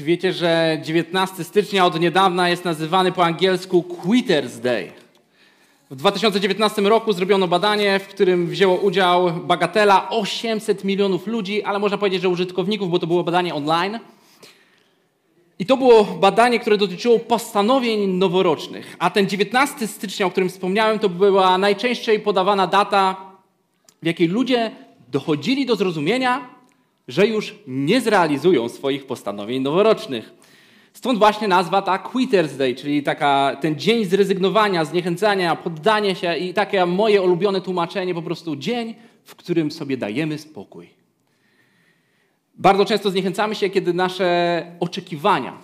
Czy wiecie, że 19 stycznia od niedawna jest nazywany po angielsku Quitters Day? W 2019 roku zrobiono badanie, w którym wzięło udział bagatela 800 milionów ludzi, ale można powiedzieć, że użytkowników, bo to było badanie online. I to było badanie, które dotyczyło postanowień noworocznych. A ten 19 stycznia, o którym wspomniałem, to była najczęściej podawana data, w jakiej ludzie dochodzili do zrozumienia, że już nie zrealizują swoich postanowień noworocznych. Stąd właśnie nazwa ta Quitters Day, czyli taka, ten dzień zrezygnowania, zniechęcania, poddania się i takie moje ulubione tłumaczenie, po prostu dzień, w którym sobie dajemy spokój. Bardzo często zniechęcamy się, kiedy nasze oczekiwania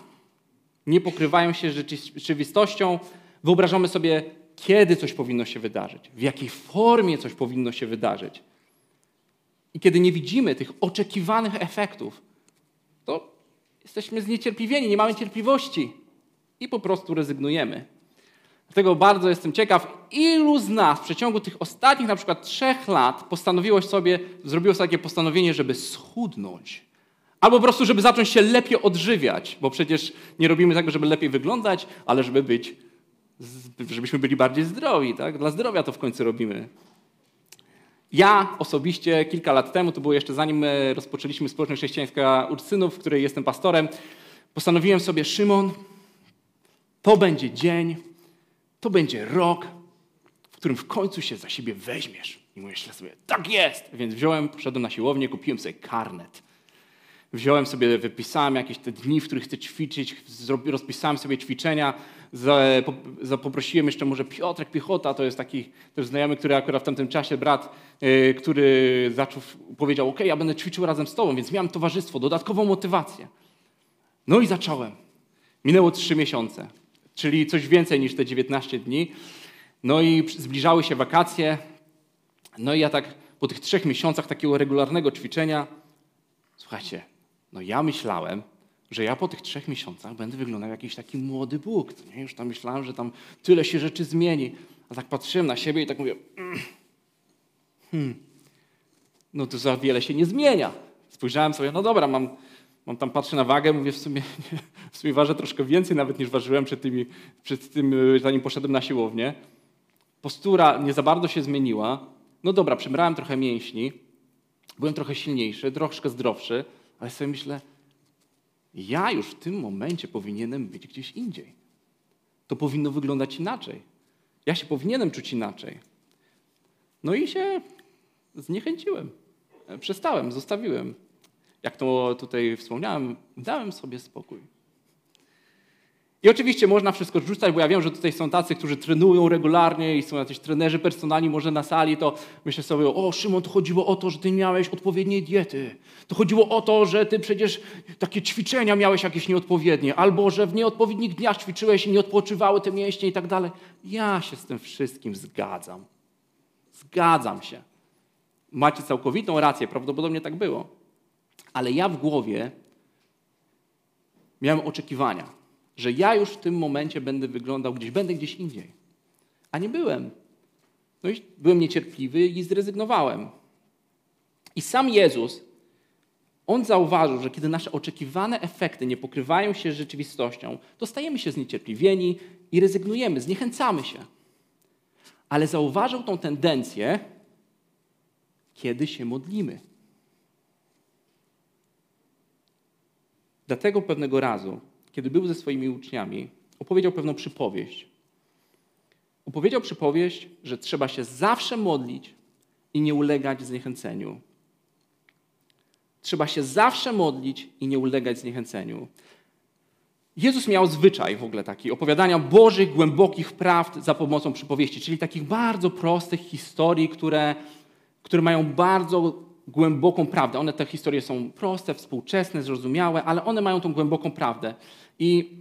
nie pokrywają się z rzeczywistością. Wyobrażamy sobie, kiedy coś powinno się wydarzyć, w jakiej formie coś powinno się wydarzyć. I kiedy nie widzimy tych oczekiwanych efektów, to jesteśmy zniecierpliwieni, nie mamy cierpliwości i po prostu rezygnujemy. Dlatego bardzo jestem ciekaw, ilu z nas w przeciągu tych ostatnich na przykład trzech lat postanowiło sobie, zrobiło sobie takie postanowienie, żeby schudnąć. Albo po prostu, żeby zacząć się lepiej odżywiać, bo przecież nie robimy tego, żeby lepiej wyglądać, ale żeby być, żebyśmy byli bardziej zdrowi. Tak? Dla zdrowia to w końcu robimy. Ja osobiście kilka lat temu, to było jeszcze zanim rozpoczęliśmy społeczność chrześcijańska Ursynów, w której jestem pastorem, postanowiłem sobie, Szymon, to będzie dzień, to będzie rok, w którym w końcu się za siebie weźmiesz. I myślę sobie, tak jest! Więc wziąłem, poszedłem na siłownię, kupiłem sobie karnet. Wziąłem sobie, wypisałem jakieś te dni, w których chcę ćwiczyć, rozpisałem sobie ćwiczenia, poprosiłem jeszcze może Piotrek Piechota, to jest taki też znajomy, który akurat w tamtym czasie, brat, y, który zaczął, powiedział, ok, ja będę ćwiczył razem z tobą, więc miałem towarzystwo, dodatkową motywację. No i zacząłem. Minęło trzy miesiące, czyli coś więcej niż te 19 dni. No i zbliżały się wakacje. No i ja tak po tych trzech miesiącach takiego regularnego ćwiczenia, słuchajcie, no ja myślałem, że ja po tych trzech miesiącach będę wyglądał jak jakiś taki młody Bóg. Nie? Już tam myślałem, że tam tyle się rzeczy zmieni. A tak patrzyłem na siebie i tak mówię, mm, hmm, no to za wiele się nie zmienia. Spojrzałem sobie, no dobra, mam, mam tam, patrzę na wagę, mówię w sumie, w sumie ważę troszkę więcej nawet niż ważyłem przed, tymi, przed tym, zanim poszedłem na siłownię. Postura nie za bardzo się zmieniła. No dobra, przybrałem trochę mięśni, byłem trochę silniejszy, troszkę zdrowszy, ale sobie myślę, ja już w tym momencie powinienem być gdzieś indziej. To powinno wyglądać inaczej. Ja się powinienem czuć inaczej. No i się zniechęciłem. Przestałem, zostawiłem. Jak to tutaj wspomniałem, dałem sobie spokój. I oczywiście można wszystko rzucać, bo ja wiem, że tutaj są tacy, którzy trenują regularnie i są jacyś trenerzy personalni może na sali, to myślę sobie, o Szymon, to chodziło o to, że ty miałeś odpowiedniej diety. To chodziło o to, że ty przecież takie ćwiczenia miałeś jakieś nieodpowiednie, albo że w nieodpowiednich dniach ćwiczyłeś i nie odpoczywały te mięśnie i tak dalej. Ja się z tym wszystkim zgadzam. Zgadzam się. Macie całkowitą rację, prawdopodobnie tak było. Ale ja w głowie miałem oczekiwania że ja już w tym momencie będę wyglądał gdzieś, będę gdzieś indziej. A nie byłem. No i byłem niecierpliwy i zrezygnowałem. I sam Jezus, on zauważył, że kiedy nasze oczekiwane efekty nie pokrywają się z rzeczywistością, to stajemy się zniecierpliwieni i rezygnujemy, zniechęcamy się. Ale zauważył tą tendencję, kiedy się modlimy. Dlatego pewnego razu kiedy był ze swoimi uczniami, opowiedział pewną przypowieść. Opowiedział przypowieść, że trzeba się zawsze modlić i nie ulegać zniechęceniu. Trzeba się zawsze modlić i nie ulegać zniechęceniu. Jezus miał zwyczaj w ogóle taki opowiadania Bożych, głębokich prawd za pomocą przypowieści, czyli takich bardzo prostych historii, które, które mają bardzo głęboką prawdę. One, te historie są proste, współczesne, zrozumiałe, ale one mają tą głęboką prawdę. I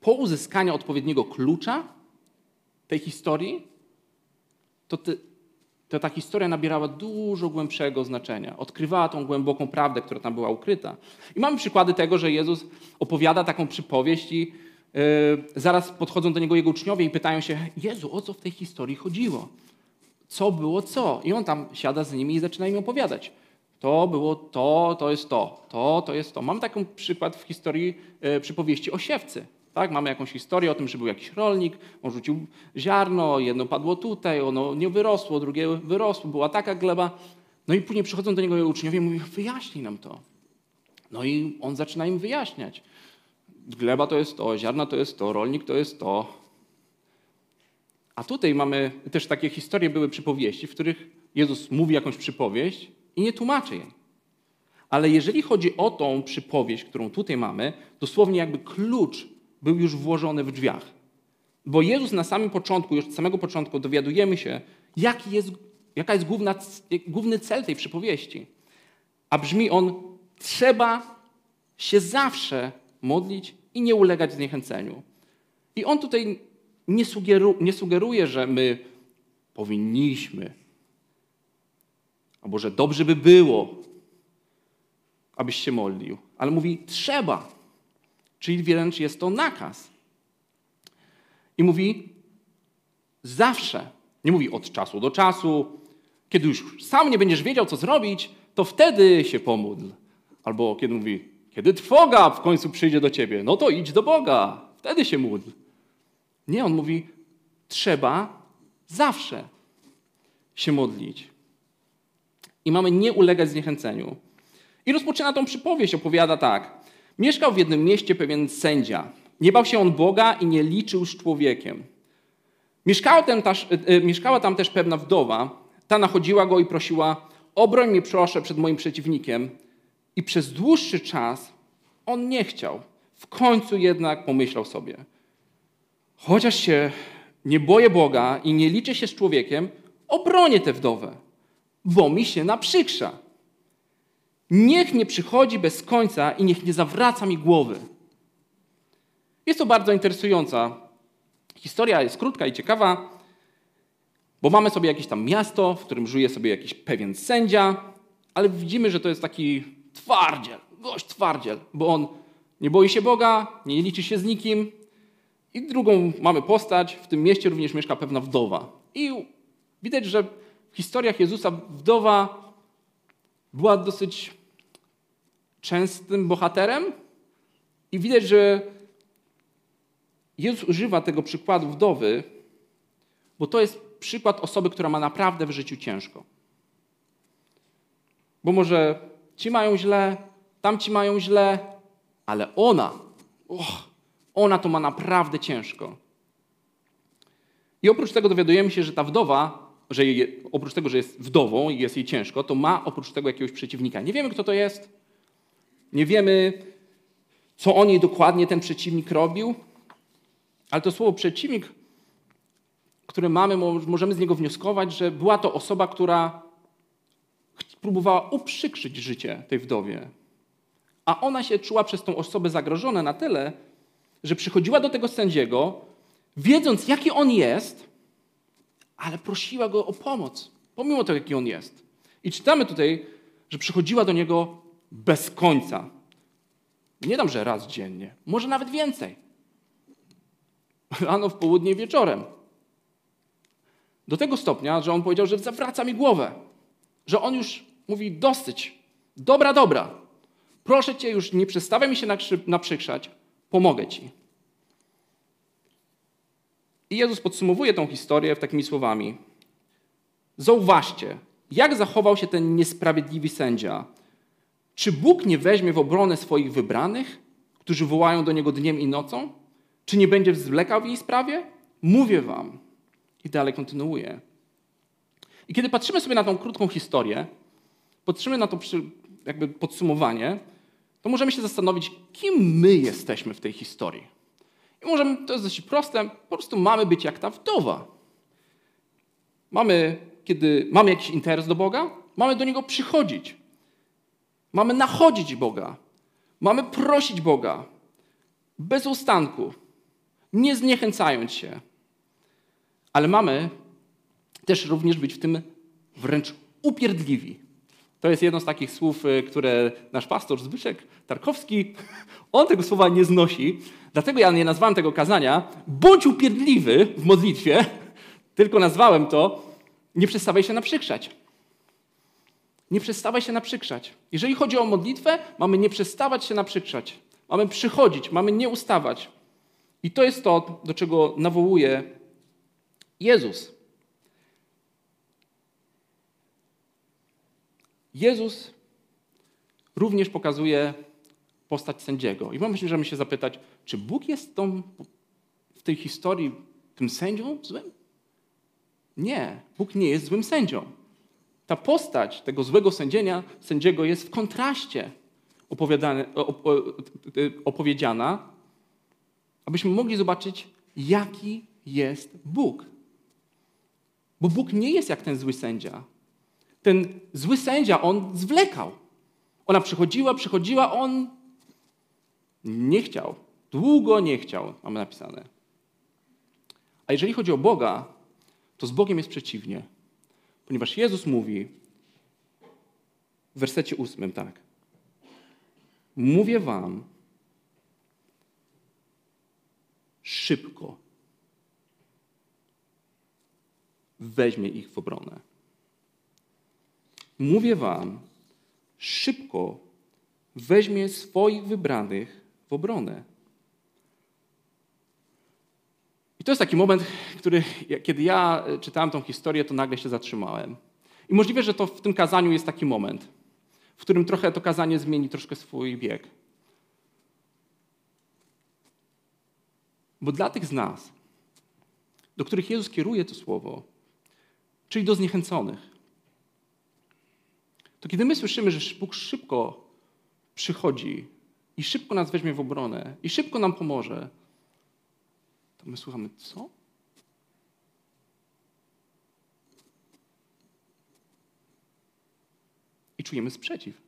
po uzyskaniu odpowiedniego klucza tej historii, to, to ta historia nabierała dużo głębszego znaczenia. Odkrywała tą głęboką prawdę, która tam była ukryta. I mamy przykłady tego, że Jezus opowiada taką przypowieść i yy, zaraz podchodzą do niego jego uczniowie i pytają się, Jezu, o co w tej historii chodziło? Co było co? I on tam siada z nimi i zaczyna im opowiadać. To było to, to jest to, to, to jest to. Mamy taki przykład w historii e, przypowieści o siewcy. Tak? Mamy jakąś historię o tym, że był jakiś rolnik, on rzucił ziarno, jedno padło tutaj, ono nie wyrosło, drugie wyrosło, była taka gleba. No i później przychodzą do niego uczniowie i mówią, wyjaśnij nam to. No i on zaczyna im wyjaśniać. Gleba to jest to, ziarna to jest to, rolnik to jest to. A tutaj mamy też takie historie, były przypowieści, w których Jezus mówi jakąś przypowieść i nie tłumaczy jej. Ale jeżeli chodzi o tą przypowieść, którą tutaj mamy, dosłownie jakby klucz był już włożony w drzwiach. Bo Jezus na samym początku, już od samego początku dowiadujemy się, jaki jest, jaka jest główna, główny cel tej przypowieści. A brzmi on, trzeba się zawsze modlić i nie ulegać zniechęceniu. I on tutaj nie, nie sugeruje, że my powinniśmy, albo że dobrze by było, abyś się modlił, ale mówi trzeba, czyli wręcz jest to nakaz. I mówi zawsze, nie mówi od czasu do czasu, kiedy już sam nie będziesz wiedział, co zrobić, to wtedy się pomódl. Albo kiedy mówi, kiedy trwoga w końcu przyjdzie do ciebie, no to idź do Boga, wtedy się módl. Nie, on mówi, trzeba zawsze się modlić. I mamy nie ulegać zniechęceniu. I rozpoczyna tą przypowieść, opowiada tak. Mieszkał w jednym mieście pewien sędzia. Nie bał się on Boga i nie liczył z człowiekiem. Mieszkała tam, też, e, mieszkała tam też pewna wdowa. Ta nachodziła go i prosiła, obroń mnie proszę przed moim przeciwnikiem. I przez dłuższy czas on nie chciał. W końcu jednak pomyślał sobie, chociaż się nie boję Boga i nie liczę się z człowiekiem, obronię tę wdowę, bo mi się naprzykrza. Niech nie przychodzi bez końca i niech nie zawraca mi głowy. Jest to bardzo interesująca historia, jest krótka i ciekawa, bo mamy sobie jakieś tam miasto, w którym żyje sobie jakiś pewien sędzia, ale widzimy, że to jest taki twardziel, gość twardziel, bo on nie boi się Boga, nie liczy się z nikim. I drugą mamy postać, w tym mieście również mieszka pewna wdowa. I widać, że historiach Jezusa wdowa była dosyć częstym bohaterem i widać, że Jezus używa tego przykładu wdowy, bo to jest przykład osoby, która ma naprawdę w życiu ciężko. Bo może ci mają źle, tamci mają źle, ale ona, ona to ma naprawdę ciężko. I oprócz tego dowiadujemy się, że ta wdowa, że jej, oprócz tego, że jest wdową i jest jej ciężko, to ma oprócz tego jakiegoś przeciwnika. Nie wiemy, kto to jest. Nie wiemy, co o niej dokładnie ten przeciwnik robił, ale to słowo przeciwnik, które mamy, możemy z niego wnioskować, że była to osoba, która próbowała uprzykrzyć życie tej wdowie. A ona się czuła przez tą osobę zagrożona na tyle, że przychodziła do tego sędziego, wiedząc, jaki on jest, ale prosiła go o pomoc, pomimo tego, jaki on jest. I czytamy tutaj, że przychodziła do niego bez końca. Nie dam, że raz dziennie, może nawet więcej. Rano, w południe, wieczorem. Do tego stopnia, że on powiedział, że zawraca mi głowę. Że on już mówi dosyć. Dobra, dobra. Proszę cię, już nie przestawiaj mi się naprzykrzać. Pomogę ci. I Jezus podsumowuje tą historię takimi słowami. Zauważcie, jak zachował się ten niesprawiedliwy sędzia, czy Bóg nie weźmie w obronę swoich wybranych, którzy wołają do Niego dniem i nocą? Czy nie będzie zwlekał w jej sprawie? Mówię wam. I dalej kontynuuje. I kiedy patrzymy sobie na tą krótką historię, patrzymy na to jakby podsumowanie, to możemy się zastanowić, kim my jesteśmy w tej historii. Możemy, to jest dość proste, po prostu mamy być jak ta wdowa. Mamy, kiedy mamy jakiś interes do Boga, mamy do Niego przychodzić. Mamy nachodzić Boga. Mamy prosić Boga. Bez ustanku. Nie zniechęcając się. Ale mamy też również być w tym wręcz upierdliwi. To jest jedno z takich słów, y, które nasz pastor Zbyszek Tarkowski, on tego słowa nie znosi. Dlatego ja nie nazwałem tego kazania bądź upierdliwy w modlitwie, tylko nazwałem to nie przestawaj się naprzykrzać. Nie przestawaj się naprzykrzać. Jeżeli chodzi o modlitwę, mamy nie przestawać się naprzykrzać. Mamy przychodzić, mamy nie ustawać. I to jest to, do czego nawołuje Jezus. Jezus również pokazuje postać sędziego. I możemy się zapytać, czy Bóg jest tą, w tej historii tym sędzią złym? Nie, Bóg nie jest złym sędzią. Ta postać tego złego sędzienia, sędziego jest w kontraście opowiedziana, abyśmy mogli zobaczyć, jaki jest Bóg. Bo Bóg nie jest jak ten zły sędzia. Ten zły sędzia, on zwlekał. Ona przychodziła, przychodziła, on nie chciał. Długo nie chciał, mamy napisane. A jeżeli chodzi o Boga, to z Bogiem jest przeciwnie. Ponieważ Jezus mówi w wersecie ósmym tak. Mówię wam szybko. Weźmie ich w obronę. Mówię wam, szybko weźmie swoich wybranych w obronę. I to jest taki moment, który, kiedy ja czytałem tą historię, to nagle się zatrzymałem. I możliwe, że to w tym kazaniu jest taki moment, w którym trochę to kazanie zmieni troszkę swój bieg. Bo dla tych z nas, do których Jezus kieruje to słowo, czyli do zniechęconych, to kiedy my słyszymy, że Bóg szybko przychodzi i szybko nas weźmie w obronę i szybko nam pomoże, to my słuchamy, co? I czujemy sprzeciw.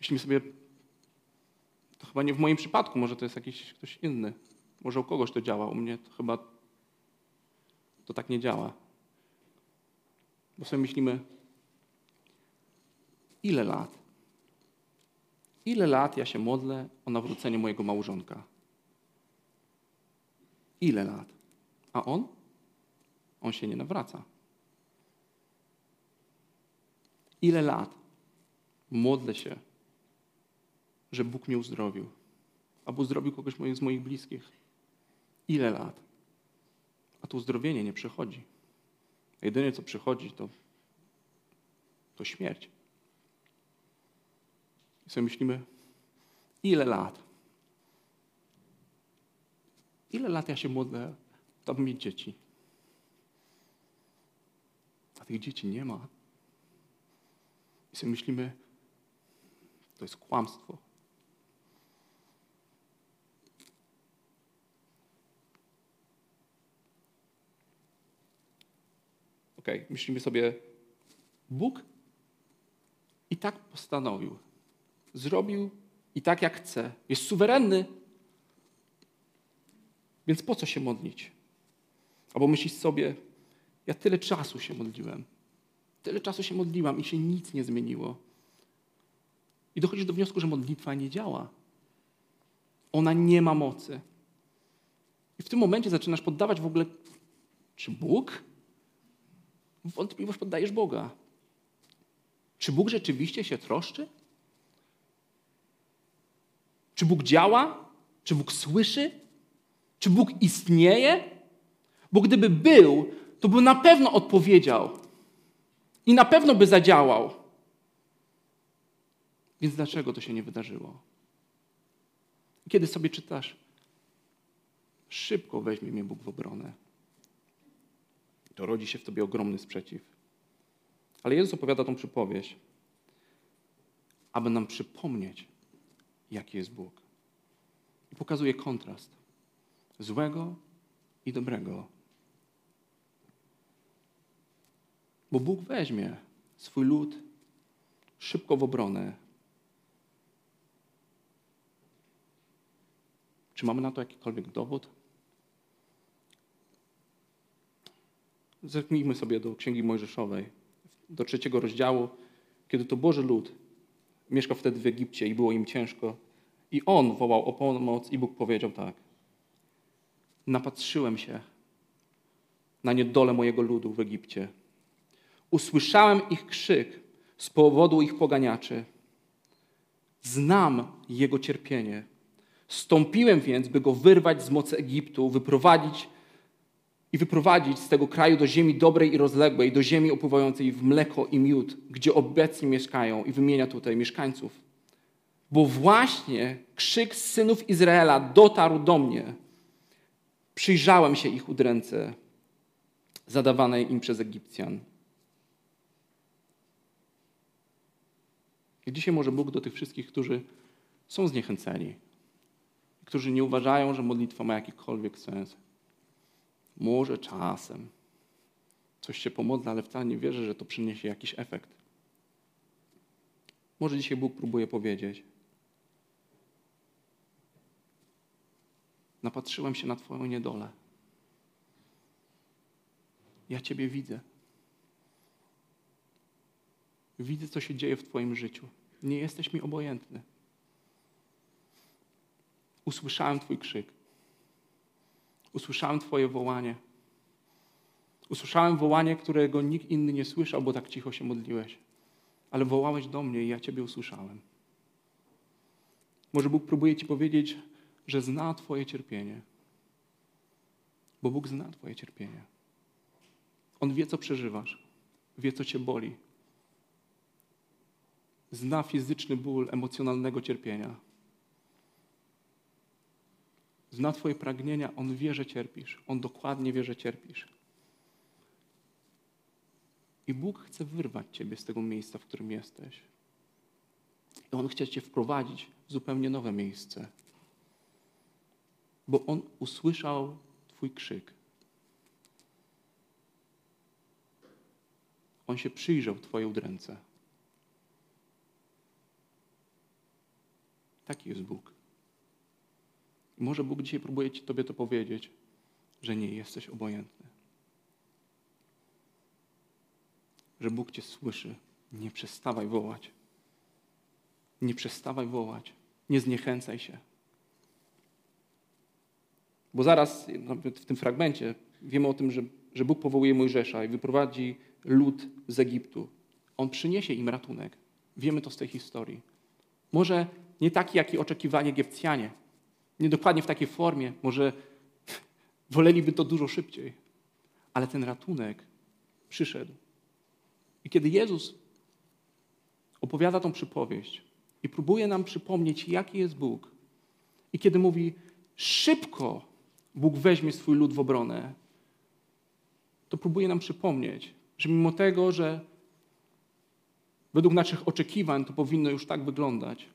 Myślimy sobie, to chyba nie w moim przypadku, może to jest jakiś ktoś inny. Może u kogoś to działa, u mnie to chyba to tak nie działa. Bo sobie myślimy, ile lat? Ile lat ja się modlę o nawrócenie mojego małżonka? Ile lat? A on? On się nie nawraca. Ile lat modlę się, że Bóg mnie uzdrowił, albo uzdrowił kogoś z moich bliskich. Ile lat? A to uzdrowienie nie przychodzi. A jedyne, co przychodzi, to, to śmierć. I sobie myślimy, ile lat? Ile lat ja się modlę, aby mieć dzieci? A tych dzieci nie ma. I sobie myślimy, to jest kłamstwo. Ok, myślimy sobie, Bóg i tak postanowił, zrobił i tak jak chce, jest suwerenny, więc po co się modlić? Albo myślisz sobie, ja tyle czasu się modliłem, tyle czasu się modliłam i się nic nie zmieniło. I dochodzisz do wniosku, że modlitwa nie działa. Ona nie ma mocy. I w tym momencie zaczynasz poddawać w ogóle, czy Bóg? Wątpliwość poddajesz Boga. Czy Bóg rzeczywiście się troszczy? Czy Bóg działa? Czy Bóg słyszy? Czy Bóg istnieje? Bo gdyby był, to by na pewno odpowiedział i na pewno by zadziałał. Więc dlaczego to się nie wydarzyło? Kiedy sobie czytasz, szybko weźmie mnie Bóg w obronę. To rodzi się w tobie ogromny sprzeciw. Ale Jezus opowiada tą przypowieść, aby nam przypomnieć, jaki jest Bóg. I pokazuje kontrast złego i dobrego. Bo Bóg weźmie swój lud szybko w obronę. Czy mamy na to jakikolwiek dowód? Zerknijmy sobie do Księgi Mojżeszowej, do trzeciego rozdziału, kiedy to Boży lud mieszkał wtedy w Egipcie i było im ciężko. I on wołał o pomoc i Bóg powiedział tak. Napatrzyłem się na niedolę mojego ludu w Egipcie. Usłyszałem ich krzyk, z powodu ich poganiaczy. Znam jego cierpienie. Stąpiłem więc, by go wyrwać z mocy Egiptu, wyprowadzić i wyprowadzić z tego kraju do ziemi dobrej i rozległej, do ziemi opływającej w mleko i miód, gdzie obecnie mieszkają i wymienia tutaj mieszkańców. Bo właśnie krzyk synów Izraela dotarł do mnie. Przyjrzałem się ich udręce zadawanej im przez Egipcjan. I dzisiaj może Bóg do tych wszystkich, którzy są zniechęceni, którzy nie uważają, że modlitwa ma jakikolwiek sens. Może czasem coś się pomodla, ale wcale nie wierzę, że to przyniesie jakiś efekt. Może dzisiaj Bóg próbuje powiedzieć: Napatrzyłem się na Twoją niedolę. Ja Ciebie widzę. Widzę, co się dzieje w Twoim życiu. Nie jesteś mi obojętny. Usłyszałem Twój krzyk. Usłyszałem Twoje wołanie. Usłyszałem wołanie, którego nikt inny nie słyszał, bo tak cicho się modliłeś. Ale wołałeś do mnie i ja Ciebie usłyszałem. Może Bóg próbuje Ci powiedzieć, że zna Twoje cierpienie. Bo Bóg zna Twoje cierpienie. On wie, co przeżywasz, wie, co Cię boli. Zna fizyczny ból emocjonalnego cierpienia. Zna Twoje pragnienia, On wie, że cierpisz. On dokładnie wie, że cierpisz. I Bóg chce wyrwać Ciebie z tego miejsca, w którym jesteś. I On chce Cię wprowadzić w zupełnie nowe miejsce. Bo On usłyszał Twój krzyk. On się przyjrzał Twojej udręce. Taki jest Bóg. I może Bóg dzisiaj próbuje ci, Tobie to powiedzieć, że nie jesteś obojętny. Że Bóg Cię słyszy. Nie przestawaj wołać. Nie przestawaj wołać. Nie zniechęcaj się. Bo zaraz, nawet w tym fragmencie, wiemy o tym, że, że Bóg powołuje Mojżesza i wyprowadzi lud z Egiptu. On przyniesie im ratunek. Wiemy to z tej historii. Może nie taki, jaki oczekiwali Egipcjanie. Nie dokładnie w takiej formie. Może woleliby to dużo szybciej. Ale ten ratunek przyszedł. I kiedy Jezus opowiada tą przypowieść i próbuje nam przypomnieć, jaki jest Bóg, i kiedy mówi, szybko Bóg weźmie swój lud w obronę, to próbuje nam przypomnieć, że mimo tego, że według naszych oczekiwań to powinno już tak wyglądać,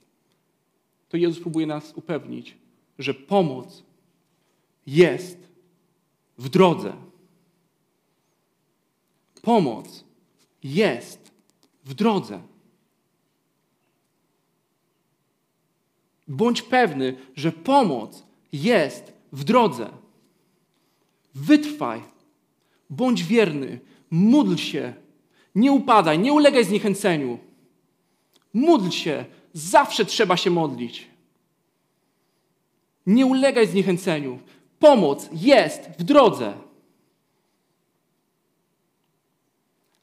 to Jezus próbuje nas upewnić, że pomoc jest w drodze. Pomoc jest w drodze. Bądź pewny, że pomoc jest w drodze. Wytrwaj, bądź wierny, módl się, nie upadaj, nie ulegaj zniechęceniu. Módl się, zawsze trzeba się modlić. Nie ulegaj zniechęceniu. Pomoc jest w drodze.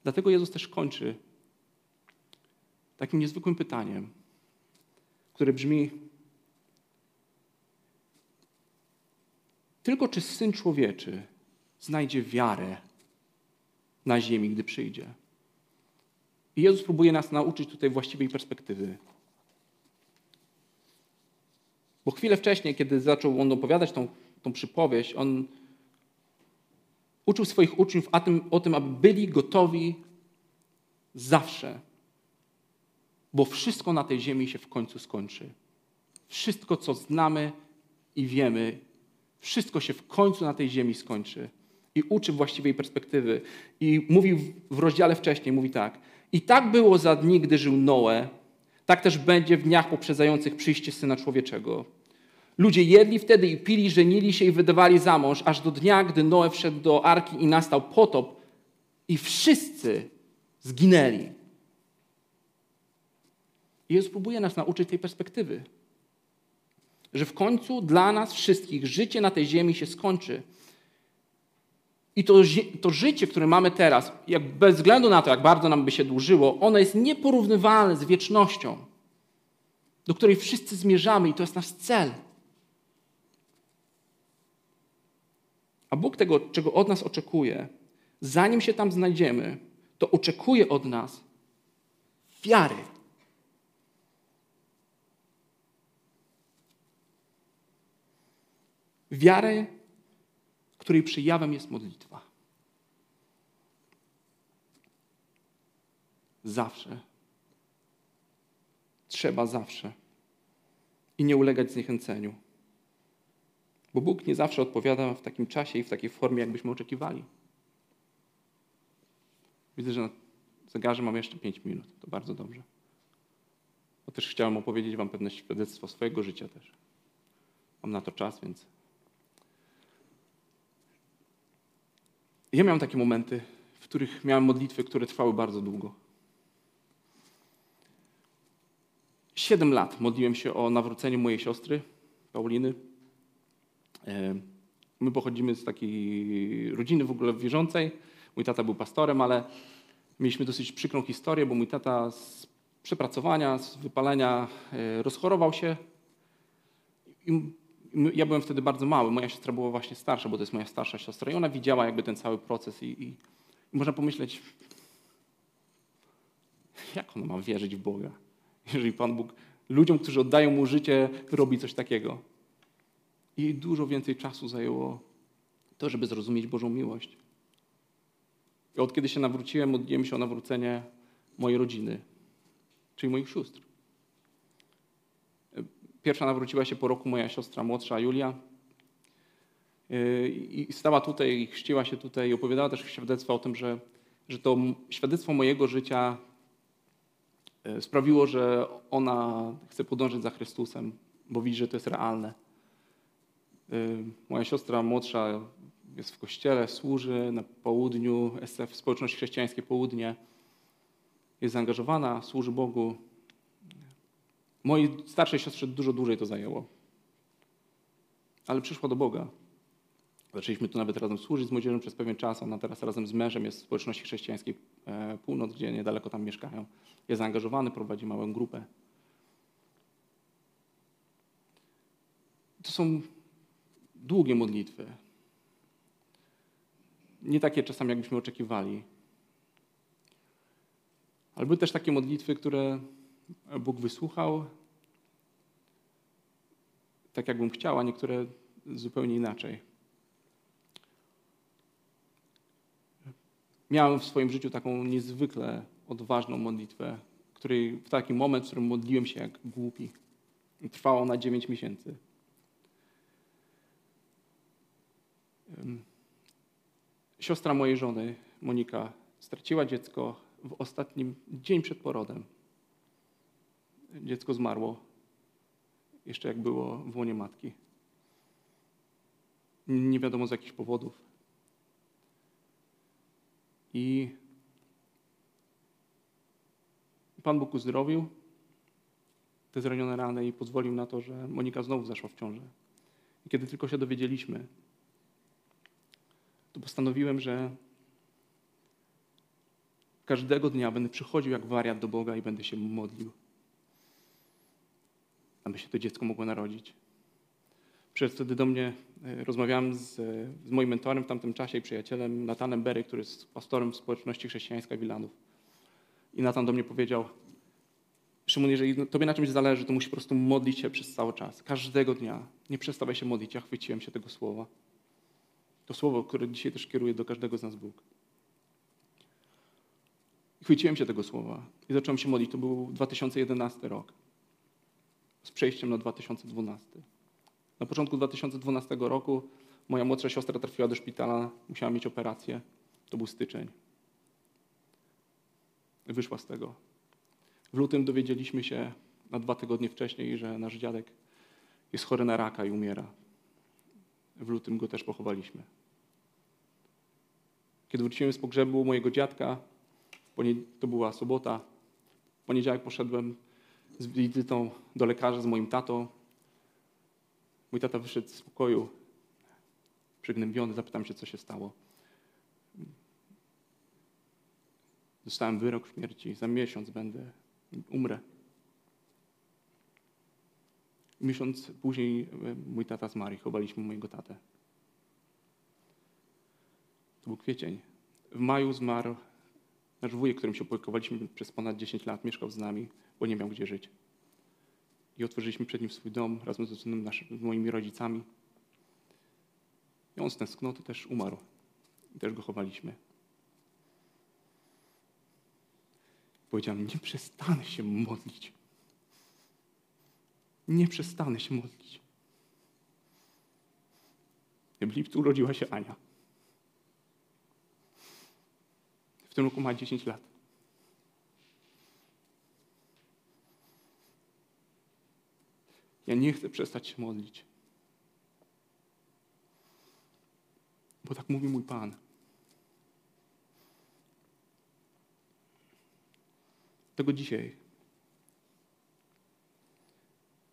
Dlatego Jezus też kończy takim niezwykłym pytaniem, które brzmi: Tylko czy syn człowieczy znajdzie wiarę na ziemi, gdy przyjdzie? I Jezus próbuje nas nauczyć tutaj właściwej perspektywy. Bo chwilę wcześniej, kiedy zaczął on opowiadać tą, tą przypowieść, on uczył swoich uczniów o tym, o tym, aby byli gotowi zawsze. Bo wszystko na tej ziemi się w końcu skończy. Wszystko, co znamy i wiemy, wszystko się w końcu na tej ziemi skończy. I uczy właściwej perspektywy. I mówi w rozdziale wcześniej, mówi tak. I tak było za dni, gdy żył Noe, tak też będzie w dniach poprzedzających przyjście Syna Człowieczego. Ludzie jedli wtedy i pili, żenili się i wydawali za mąż, aż do dnia, gdy Noe wszedł do arki i nastał potop i wszyscy zginęli. Jezus próbuje nas nauczyć tej perspektywy, że w końcu dla nas wszystkich życie na tej ziemi się skończy. I to, to życie, które mamy teraz, jak bez względu na to, jak bardzo nam by się dłużyło, ono jest nieporównywalne z wiecznością, do której wszyscy zmierzamy i to jest nasz cel. A Bóg tego, czego od nas oczekuje, zanim się tam znajdziemy, to oczekuje od nas wiary. Wiarę, której przejawem jest modlitwa. Zawsze. Trzeba zawsze. I nie ulegać zniechęceniu. Bo Bóg nie zawsze odpowiada w takim czasie i w takiej formie, jakbyśmy oczekiwali. Widzę, że na zegarze mam jeszcze 5 minut. To bardzo dobrze. Bo też chciałem opowiedzieć Wam pewne świadectwo swojego życia też. Mam na to czas, więc. Ja miałem takie momenty, w których miałem modlitwy, które trwały bardzo długo. Siedem lat modliłem się o nawrócenie mojej siostry, Pauliny. E, my pochodzimy z takiej rodziny w ogóle wierzącej. Mój tata był pastorem, ale mieliśmy dosyć przykrą historię, bo mój tata z przepracowania, z wypalenia e, rozchorował się. Ja byłem wtedy bardzo mały. Moja siostra była właśnie starsza, bo to jest moja starsza siostra. I ona widziała jakby ten cały proces. I, i, i można pomyśleć, jak ona ma wierzyć w Boga, jeżeli Pan Bóg ludziom, którzy oddają Mu życie, robi coś takiego. I dużo więcej czasu zajęło to, żeby zrozumieć Bożą miłość. I od kiedy się nawróciłem, modliłem się o nawrócenie mojej rodziny, czyli moich sióstr. Pierwsza nawróciła się po roku moja siostra młodsza Julia. I stała tutaj i chrzciła się tutaj i opowiadała też świadectwo o tym, że, że to świadectwo mojego życia e, sprawiło, że ona chce podążyć za Chrystusem, bo widzi, że to jest realne. Y, moja siostra młodsza jest w kościele, służy na południu, SF, Społeczność Chrześcijańskie Południe. Jest zaangażowana, służy Bogu. Mojej starszej siostrze dużo dłużej to zajęło. Ale przyszła do Boga. Zaczęliśmy tu nawet razem służyć z młodzieżą przez pewien czas. Ona teraz razem z mężem jest w Społeczności Chrześcijańskiej e, Północ, gdzie niedaleko tam mieszkają. Jest zaangażowany, prowadzi małą grupę. To są długie modlitwy. Nie takie czasami, jakbyśmy oczekiwali. Ale były też takie modlitwy, które Bóg wysłuchał tak, jakbym chciał, a niektóre zupełnie inaczej. Miałem w swoim życiu taką niezwykle odważną modlitwę, której, w taki moment, w którym modliłem się jak głupi. Trwała ona 9 miesięcy. Siostra mojej żony, Monika, straciła dziecko w ostatnim dzień przed porodem. Dziecko zmarło, jeszcze jak było w łonie matki. Nie wiadomo z jakich powodów. I Pan Bóg uzdrowił te zranione rany i pozwolił na to, że Monika znowu zaszła w ciążę. I kiedy tylko się dowiedzieliśmy, to postanowiłem, że każdego dnia będę przychodził jak wariat do Boga i będę się modlił, aby się to dziecko mogło narodzić. Przyszedł wtedy do mnie, e, rozmawiałem z, z, moim mentorem w tamtym czasie i przyjacielem Natanem Berry, który jest pastorem w społeczności chrześcijańskiej Wilanów. I Natan do mnie powiedział, Szymon, jeżeli tobie na czymś zależy, to musisz po prostu modlić się przez cały czas. Każdego dnia. Nie przestawaj się modlić. Ja chwyciłem się tego słowa. To słowo, które dzisiaj też kieruje do każdego z nas Bóg. I chwyciłem się tego słowa i zacząłem się modlić. To był 2011 rok. Z przejściem na 2012. Na początku 2012 roku moja młodsza siostra trafiła do szpitala, musiała mieć operację. To był styczeń. Wyszła z tego. W lutym dowiedzieliśmy się na dwa tygodnie wcześniej, że nasz dziadek jest chory na raka i umiera. W lutym go też pochowaliśmy. Kiedy wróciłem z pogrzebu mojego dziadka, to była sobota, w poniedziałek poszedłem z wizytą do lekarza z moim tatą. Mój tata wyszedł z pokoju, przygnębiony, zapytam się, co się stało. Dostałem wyrok śmierci, za miesiąc będę, umrę. Miesiąc później e, mój tata zmarł, chowaliśmy mojego tatę. To był kwiecień. W maju zmarł nasz wujek, którym się opiekowaliśmy przez ponad 10 lat, mieszkał z nami, bo nie miał gdzie żyć. I otworzyliśmy przed nim swój dom razem z, z moimi rodzicami. I on z tęsknoty też umarł. I też go chowaliśmy. Powiedziałem, nie przestanę się modlić. Nie przestanę się modlić. W lipcu urodziła się Ania. W tym roku ma 10 lat. Ja nie chcę przestać się modlić. Bo tak mówi mój Pan. Tego dzisiaj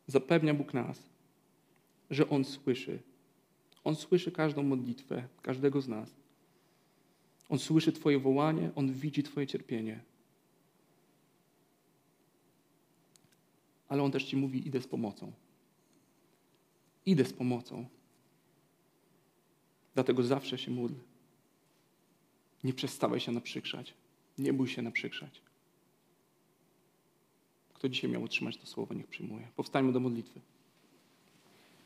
zapewnia Bóg nas, że On słyszy. On słyszy każdą modlitwę, każdego z nas. On słyszy Twoje wołanie, On widzi Twoje cierpienie. Ale On też Ci mówi: idę z pomocą. Idę z pomocą. Dlatego zawsze się módl. Nie przestawaj się naprzykrzać. Nie bój się naprzykrzać. Kto dzisiaj miał otrzymać to słowo, niech przyjmuje. Powstańmy do modlitwy.